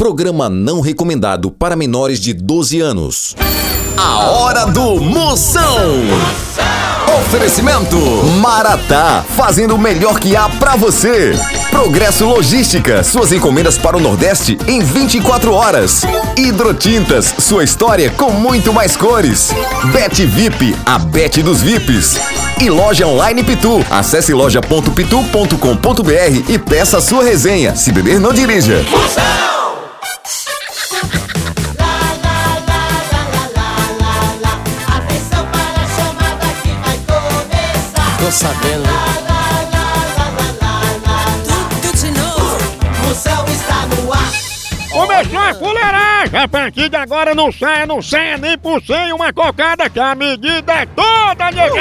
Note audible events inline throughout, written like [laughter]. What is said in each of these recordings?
Programa não recomendado para menores de 12 anos. A hora do Moção. Oferecimento Maratá, fazendo o melhor que há pra você. Progresso Logística, suas encomendas para o Nordeste em 24 horas. Hidrotintas, sua história com muito mais cores. Bet VIP, a Bet dos VIPs. E loja online Pitu. Acesse loja.pitu.com.br e peça sua resenha. Se beber, não dirija. Atenção Tô sabendo. Tudo de novo. O céu está no ar. Começou a fuleiragem! A partir de agora não saia, não saia nem por cem uma cocada que a medida é toda, nega!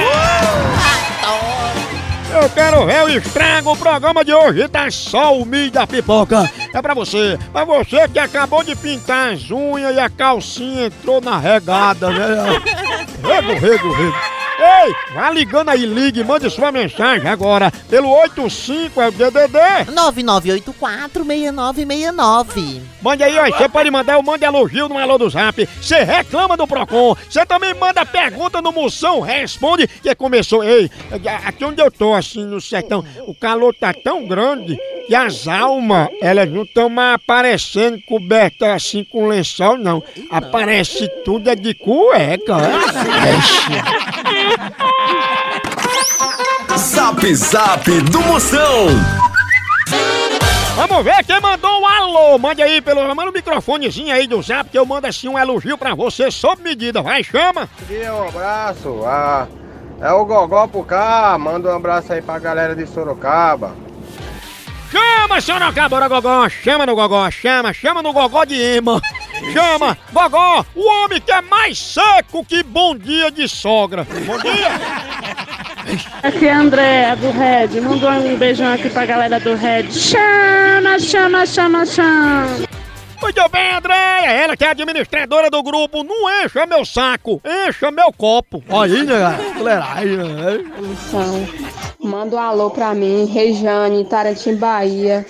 Eu quero ver o estrago, o programa de hoje tá só o milho da pipoca. É pra você, pra você que acabou de pintar as unhas e a calcinha entrou na regada, né? [laughs] Rego, rego, rego. Ei, vá ligando aí, ligue, mande sua mensagem agora pelo 85 é o DDD. 9984-6969. Mande aí, ó. Você pode mandar, eu mando elogio no Alô do Zap. Você reclama do Procon. Você também manda pergunta no Moção Responde, que começou. Ei, aqui onde eu tô, assim, no sertão, o calor tá tão grande que as almas, elas não estão mais aparecendo cobertas assim com lençol, não. Aparece tudo é de cueca. Zap Zap do Moção. Vamos ver quem mandou um alô. Mande aí pelo manda o microfonezinho aí do Zap que eu mando assim um elogio pra você sob medida. Vai, chama. dia, um abraço. Ah, é o Gogó pro cá. Manda um abraço aí pra galera de Sorocaba. Chama, Sorocaba, bora, Gogó. Chama no Gogó, chama, chama no Gogó de Ema. Chama, Gogó, o homem que é mais seco que bom dia de sogra. Bom dia. Aqui é a Andréa do Red. Mandou um beijão aqui pra galera do Red. Chama, chama, chama, chama. Muito bem, Andréia. Ela que é administradora do grupo. Não encha meu saco, encha meu copo. Aí, né, fuleiragem. Moção. Manda um alô pra mim, Rejane, Tarantim, Bahia.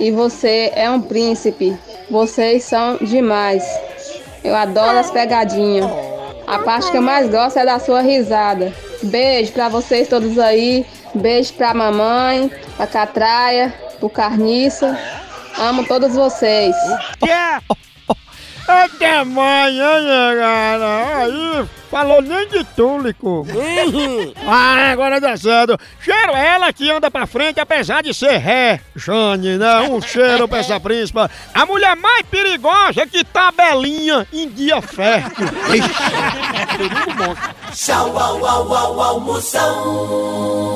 E você é um príncipe. Vocês são demais. Eu adoro as pegadinhas. A parte que eu mais gosto é da sua risada. Beijo pra vocês todos aí. Beijo pra mamãe, pra Catraia, pro Carniça. Amo todos vocês. É? Até amanhã, cara. Aí, falou nem de túlico. ah, agora dá certo. Cheiro ela que anda pra frente, apesar de ser ré. Jane, né? Um cheiro pra essa príncipa. A mulher mais perigosa que tá belinha em dia fértil. Ixi, perigo monstro. Tchau, au, au, au, au, Moção.